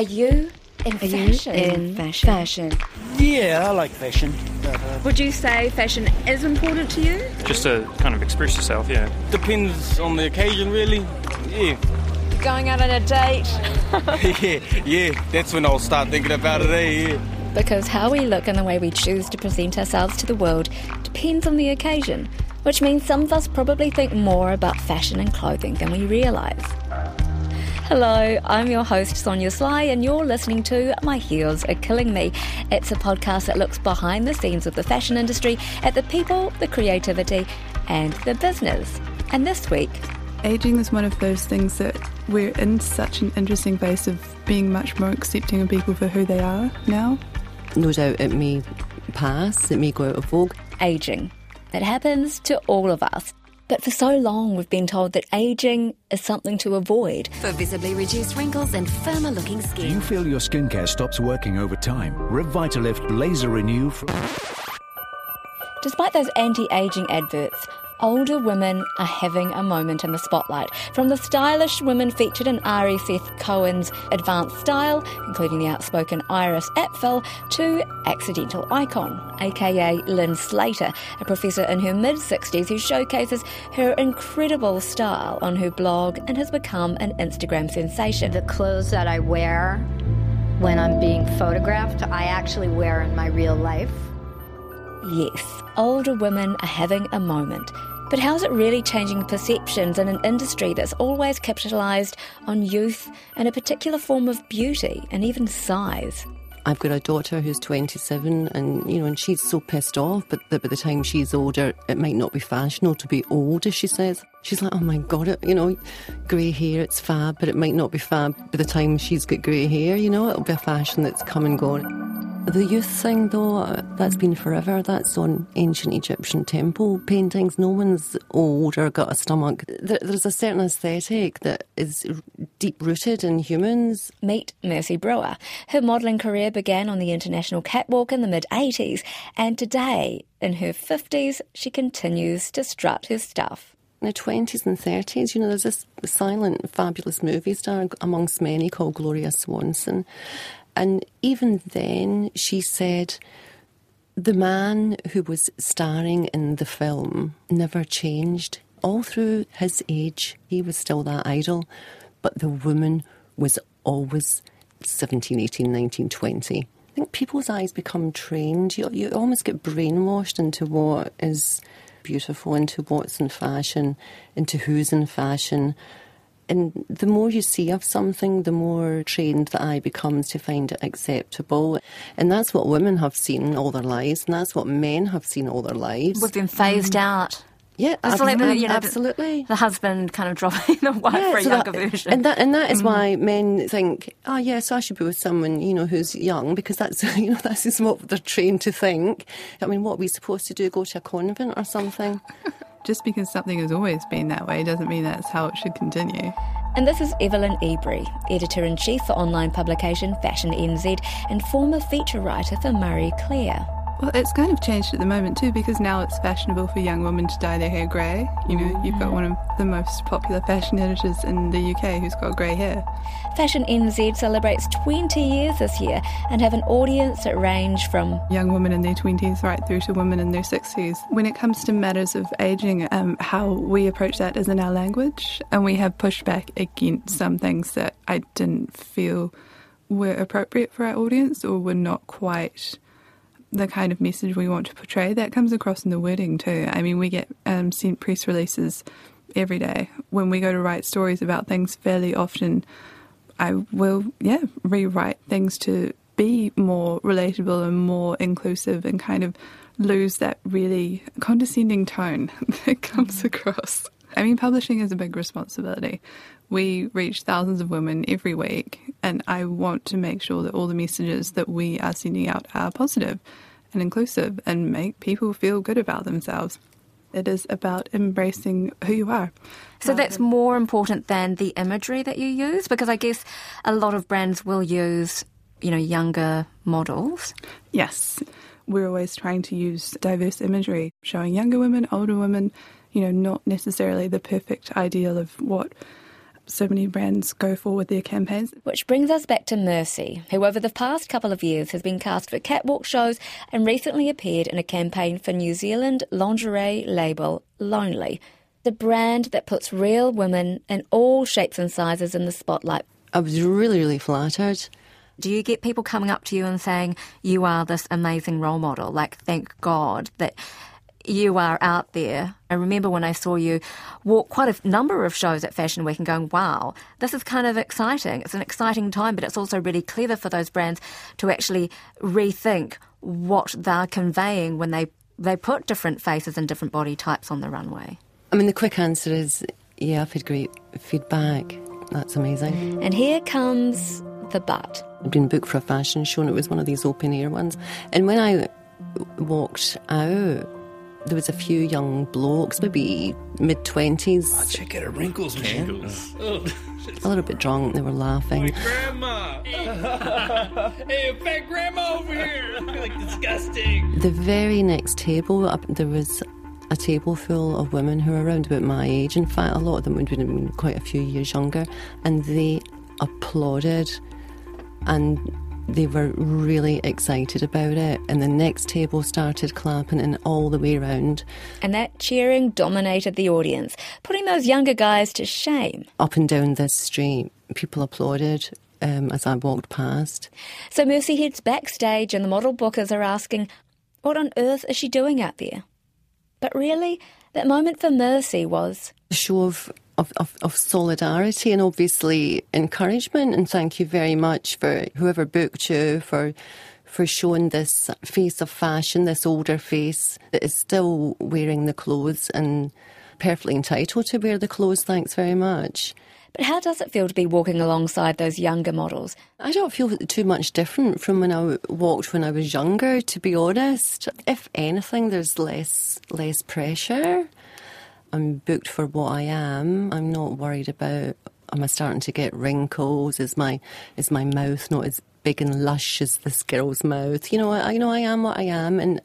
Are you in Are fashion? you in fashion? Fashion. Yeah, I like fashion. But, uh, Would you say fashion is important to you? Just to kind of express yourself, yeah. depends on the occasion, really. Yeah, Going out on a date? yeah, yeah. That's when I'll start thinking about it. Eh? Yeah. Because how we look and the way we choose to present ourselves to the world depends on the occasion, which means some of us probably think more about fashion and clothing than we realise. Hello, I'm your host Sonia Sly, and you're listening to My Heels Are Killing Me. It's a podcast that looks behind the scenes of the fashion industry at the people, the creativity, and the business. And this week, Aging is one of those things that we're in such an interesting phase of being much more accepting of people for who they are now. No doubt it may pass, it may go out of vogue. aging. It happens to all of us. But for so long, we've been told that aging is something to avoid. For visibly reduced wrinkles and firmer looking skin. Do skin. you feel your skincare stops working over time? Revitalift Laser Renew from Despite those anti aging adverts, older women are having a moment in the spotlight. From the stylish women featured in Ari Seth Cohen's Advanced Style, including the outspoken Iris Apfel, to accidental icon, aka Lynn Slater, a professor in her mid 60s who showcases her incredible style on her blog and has become an Instagram sensation. The clothes that I wear when I'm being photographed, I actually wear in my real life. Yes, older women are having a moment. But how's it really changing perceptions in an industry that's always capitalised on youth and a particular form of beauty and even size? I've got a daughter who's 27 and, you know, and she's so pissed off, but that by the time she's older, it might not be fashionable to be old, as she says. She's like, oh my God, it, you know, grey hair, it's fab, but it might not be fab by the time she's got grey hair, you know, it'll be a fashion that's come and gone. The youth thing, though, uh, that's been forever. That's on ancient Egyptian temple paintings. No one's old or got a stomach. There, there's a certain aesthetic that is deep rooted in humans. Meet Mercy Brewer. Her modelling career began on the international catwalk in the mid 80s, and today, in her 50s, she continues to strut her stuff. In the 20s and 30s, you know, there's this silent, fabulous movie star amongst many called Gloria Swanson. And even then, she said, the man who was starring in the film never changed. All through his age, he was still that idol, but the woman was always 17, 18, 19, 20. I think people's eyes become trained. You, you almost get brainwashed into what is beautiful, into what's in fashion, into who's in fashion. And the more you see of something, the more trained the eye becomes to find it acceptable. And that's what women have seen all their lives, and that's what men have seen all their lives. We've been phased out. Yeah, It's like the, absolutely. you know, the- absolutely. The, husband kind of dropping the wife Yeah, for a so younger that- version. And that and that is Mm. why men think, oh yes, I should be with someone you know who's young because that's you know that's just what they're trained to think. I mean, what are we supposed to do? Go to a convent or something? Just because something has always been that way doesn't mean that's how it should continue. And this is Evelyn Ebrey, editor in chief for online publication Fashion NZ and former feature writer for Marie Claire. Well, it's kind of changed at the moment too because now it's fashionable for young women to dye their hair grey. You know, you've got one of the most popular fashion editors in the UK who's got grey hair. Fashion NZ celebrates 20 years this year and have an audience that range from Young women in their 20s right through to women in their 60s. When it comes to matters of ageing, um, how we approach that is in our language, and we have pushed back against some things that I didn't feel were appropriate for our audience or were not quite the kind of message we want to portray. That comes across in the wording too. I mean, we get um, sent press releases every day. When we go to write stories about things fairly often, I will, yeah, rewrite things to be more relatable and more inclusive and kind of lose that really condescending tone that comes across. I mean, publishing is a big responsibility. We reach thousands of women every week, and I want to make sure that all the messages that we are sending out are positive and inclusive and make people feel good about themselves. It is about embracing who you are. So that's more important than the imagery that you use? Because I guess a lot of brands will use, you know, younger models. Yes. We're always trying to use diverse imagery, showing younger women, older women, you know, not necessarily the perfect ideal of what so many brands go for with their campaigns. Which brings us back to Mercy, who over the past couple of years has been cast for catwalk shows and recently appeared in a campaign for New Zealand lingerie label Lonely, the brand that puts real women in all shapes and sizes in the spotlight. I was really, really flattered. Do you get people coming up to you and saying, You are this amazing role model? Like, thank God that you are out there. I remember when I saw you walk quite a number of shows at Fashion Week and going, wow, this is kind of exciting. It's an exciting time, but it's also really clever for those brands to actually rethink what they're conveying when they, they put different faces and different body types on the runway. I mean, the quick answer is yeah, I've had great feedback. That's amazing. And here comes the but. I'd been booked for a fashion show and it was one of these open air ones. And when I walked out, there was a few young blokes, maybe mid twenties. Oh, ah, check out her wrinkles, man. Wrinkles. Oh, a little bit drunk. They were laughing. Hey, grandma! hey, fat grandma over here! like disgusting. The very next table, up, there was a table full of women who were around about my age. In fact, a lot of them would have been quite a few years younger, and they applauded and they were really excited about it. And the next table started clapping and all the way around. And that cheering dominated the audience, putting those younger guys to shame. Up and down this street, people applauded. Um, as I walked past. So Mercy heads backstage, and the model bookers are asking, What on earth is she doing out there? But really, that moment for Mercy was a show of of, of, of, solidarity and obviously encouragement. And thank you very much for whoever booked you for for showing this face of fashion, this older face that is still wearing the clothes and perfectly entitled to wear the clothes. Thanks very much. But how does it feel to be walking alongside those younger models? I don't feel too much different from when I walked when I was younger, to be honest. If anything, there's less less pressure. I'm booked for what I am. I'm not worried about am I starting to get wrinkles? Is my is my mouth not as big and lush as this girl's mouth? You know, I, you know I am what I am, and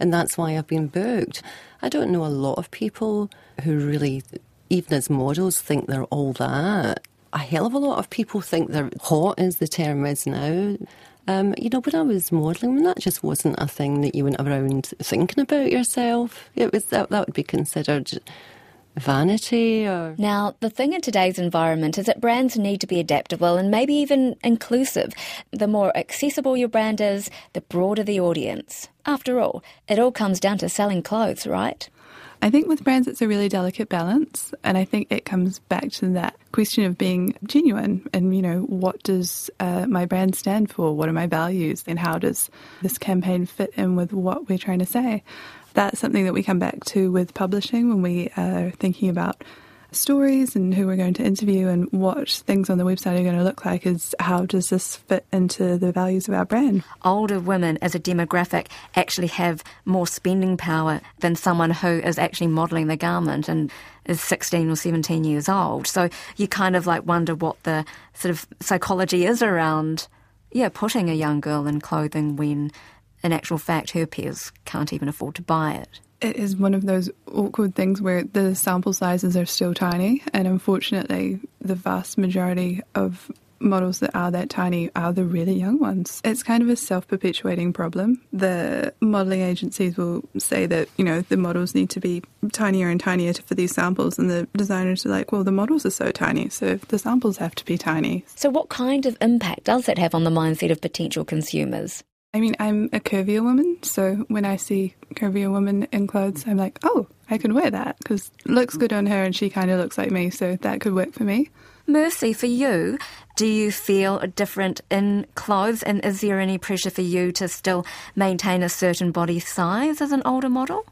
and that's why I've been booked. I don't know a lot of people who really even as models, think they're all that. A hell of a lot of people think they're hot, as the term is now. Um, you know, when I was modelling, that just wasn't a thing that you went around thinking about yourself. It was that, that would be considered vanity or now the thing in today's environment is that brands need to be adaptable and maybe even inclusive. The more accessible your brand is the broader the audience. After all it all comes down to selling clothes right I think with brands, it's a really delicate balance. And I think it comes back to that question of being genuine and, you know, what does uh, my brand stand for? What are my values? And how does this campaign fit in with what we're trying to say? That's something that we come back to with publishing when we are thinking about stories and who we're going to interview and what things on the website are going to look like is how does this fit into the values of our brand. Older women as a demographic actually have more spending power than someone who is actually modelling the garment and is 16 or 17 years old. So you kind of like wonder what the sort of psychology is around, yeah, putting a young girl in clothing when in actual fact her peers can't even afford to buy it it is one of those awkward things where the sample sizes are still tiny, and unfortunately, the vast majority of models that are that tiny are the really young ones. It's kind of a self perpetuating problem. The modelling agencies will say that, you know, the models need to be tinier and tinier for these samples, and the designers are like, well, the models are so tiny, so the samples have to be tiny. So, what kind of impact does that have on the mindset of potential consumers? I mean, I'm a curvier woman, so when I see curvier women in clothes, I'm like, oh, I can wear that because looks good on her and she kind of looks like me, so that could work for me. Mercy, for you, do you feel different in clothes and is there any pressure for you to still maintain a certain body size as an older model?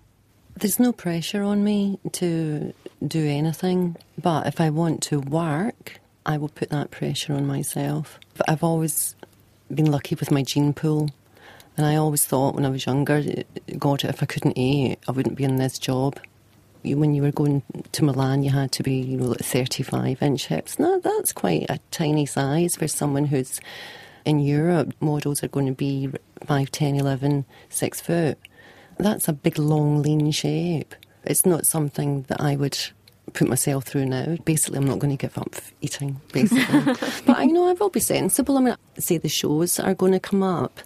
There's no pressure on me to do anything. But if I want to work, I will put that pressure on myself. But I've always been lucky with my gene pool. And I always thought when I was younger, uh, God, if I couldn't eat, I wouldn't be in this job. When you were going to Milan, you had to be, you know, like 35 inch hips. No, that's quite a tiny size for someone who's in Europe. Models are going to be 5, 10, 11, 6 foot. That's a big, long, lean shape. It's not something that I would put myself through now. Basically, I'm not going to give up eating, basically. but I know I will be sensible. I mean, say the shows are going to come up.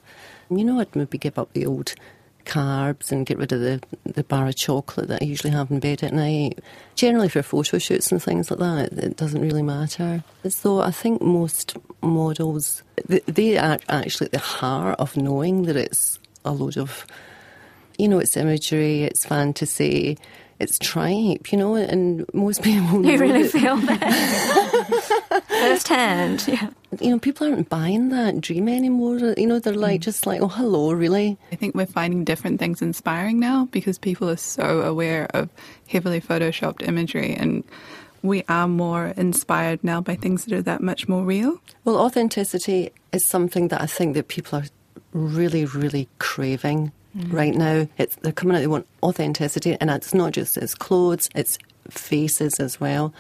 You know, I'd maybe give up the old carbs and get rid of the, the bar of chocolate that I usually have in bed at night. Generally, for photo shoots and things like that, it doesn't really matter. So I think most models, th- they are actually at the heart of knowing that it's a load of you know, it's imagery, it's fantasy, it's tripe, you know, and most people You really feel that firsthand. Yeah. You know, people aren't buying that dream anymore. You know, they're like, just like, oh, hello, really? I think we're finding different things inspiring now because people are so aware of heavily photoshopped imagery and we are more inspired now by things that are that much more real. Well, authenticity is something that I think that people are really, really craving Mm. right now. It's, they're coming out, they want authenticity, and it's not just its clothes, it's faces as well.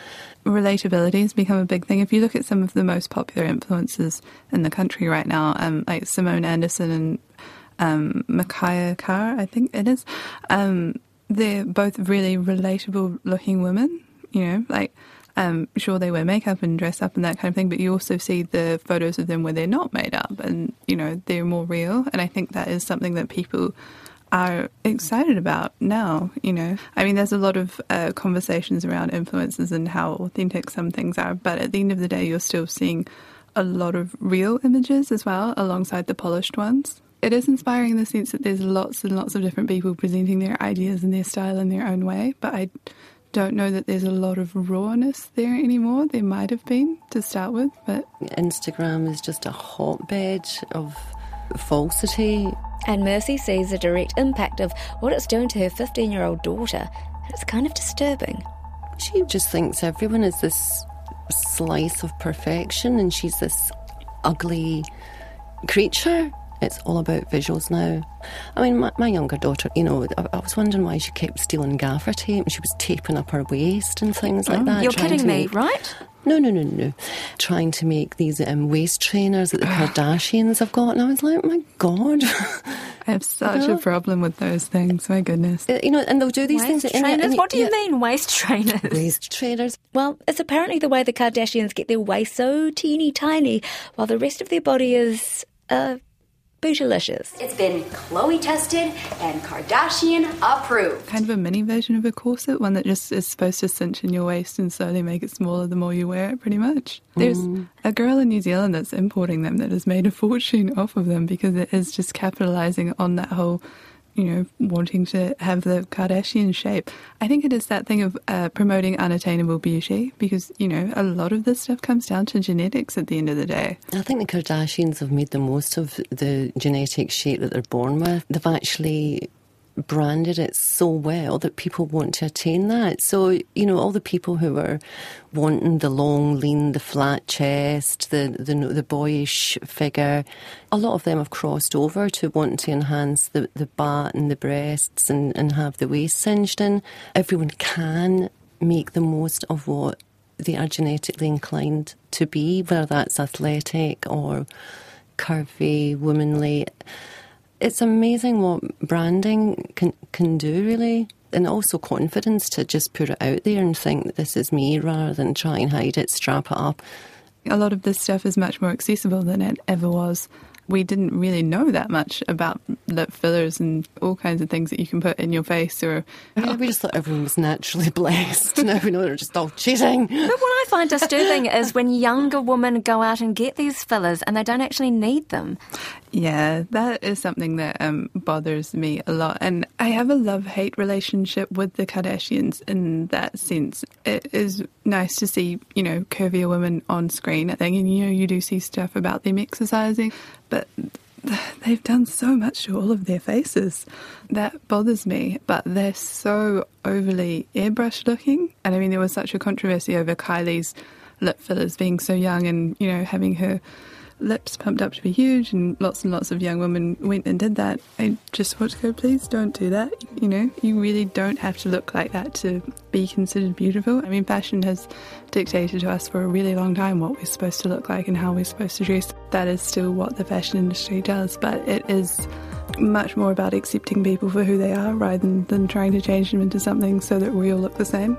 Relatability has become a big thing. If you look at some of the most popular influencers in the country right now, um, like Simone Anderson and um, Makaia Carr, I think it is, um, they're both really relatable looking women, you know, like um, sure they wear makeup and dress up and that kind of thing, but you also see the photos of them where they're not made up and you know they're more real. And I think that is something that people are excited about now. You know, I mean, there's a lot of uh, conversations around influences and how authentic some things are, but at the end of the day, you're still seeing a lot of real images as well alongside the polished ones. It is inspiring in the sense that there's lots and lots of different people presenting their ideas and their style in their own way, but I don't know that there's a lot of rawness there anymore. There might have been to start with, but Instagram is just a hotbed of falsity. And Mercy sees the direct impact of what it's doing to her 15 year old daughter. And it's kind of disturbing. She just thinks everyone is this slice of perfection and she's this ugly creature. It's all about visuals now. I mean, my, my younger daughter, you know, I, I was wondering why she kept stealing gaffer tape and she was taping up her waist and things like oh, that. Oh, You're kidding me, right? No, no, no, no. Trying to make these um, waist trainers that the Kardashians have got. And I was like, my God. I have such a problem with those things. My goodness. you know, and they'll do these Waist things. and- and- What do you yeah. mean, waist trainers? Waist trainers. Well, it's apparently the way the Kardashians get their waist so teeny tiny while the rest of their body is, uh, bootylicious. It's been Khloé tested and Kardashian approved. Kind of a mini version of a corset, one that just is supposed to cinch in your waist and slowly make it smaller the more you wear it, pretty much. There's Mm. a girl in New Zealand that's importing them that has made a fortune off of them because it is just capitalizing on that whole, you know, wanting to have the Kardashian shape. I think it is that thing of uh, promoting unattainable beauty because, you know, a lot of this stuff comes down to genetics at the end of the day. I think the Kardashians have made the most of the genetic shape that they're born with. They've actually branded it so well that people want to attain that. So, you know, all the people who are wanting the long, lean, the flat chest, the, the, the boyish figure, a lot of them have crossed over to wanting to enhance the, the butt and the breasts and, and have the waist singed in. Everyone can make the most of what they are genetically inclined to be, whether that's athletic or curvy, womanly. It's amazing what branding can can do, really, and also confidence to just put it out there and think that this is me, rather than try and hide it, strap it up. a lot of this stuff is much more accessible than it ever was. We didn't really know that much about lip fillers and all kinds of things that you can put in your face or Yeah, we just thought everyone was naturally blessed. now we know they're just all cheating. But what I find disturbing is when younger women go out and get these fillers and they don't actually need them. Yeah, that is something that um, bothers me a lot. And I have a love hate relationship with the Kardashians in that sense. It is nice to see, you know, curvier women on screen. I think, and you know, you do see stuff about them exercising, but they've done so much to all of their faces. That bothers me, but they're so overly airbrushed looking. And I mean, there was such a controversy over Kylie's lip fillers being so young and, you know, having her lips pumped up to be huge, and lots and lots of young women went and did that. I just want to go, please don't do that. You know, you really don't have to look like that to be considered beautiful. I mean, fashion has dictated to us for a really long time what we're supposed to look like and how we're supposed to dress. That is still what the fashion industry does, but it is much more about accepting people for who they are rather than, than trying to change them into something so that we all look the same.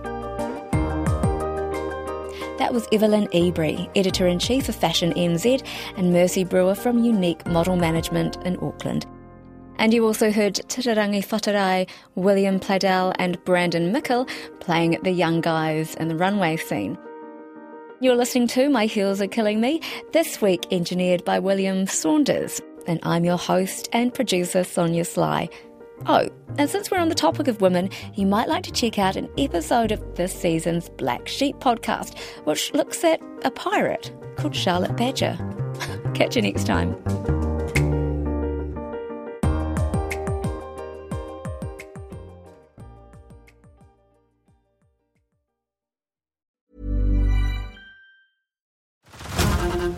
That was Evelyn Ebrey, Editor in Chief of Fashion NZ, and Mercy Brewer from Unique Model Management in Auckland. And you also heard Titirangi Whatarai, William Pladell, and Brandon Mickle playing the young guys in the runway scene. You're listening to My Heels Are Killing Me, this week engineered by William Saunders. And I'm your host and producer, Sonia Sly. Oh, and since we're on the topic of women, you might like to check out an episode of this season's Black Sheep podcast, which looks at a pirate called Charlotte Badger. Catch you next time.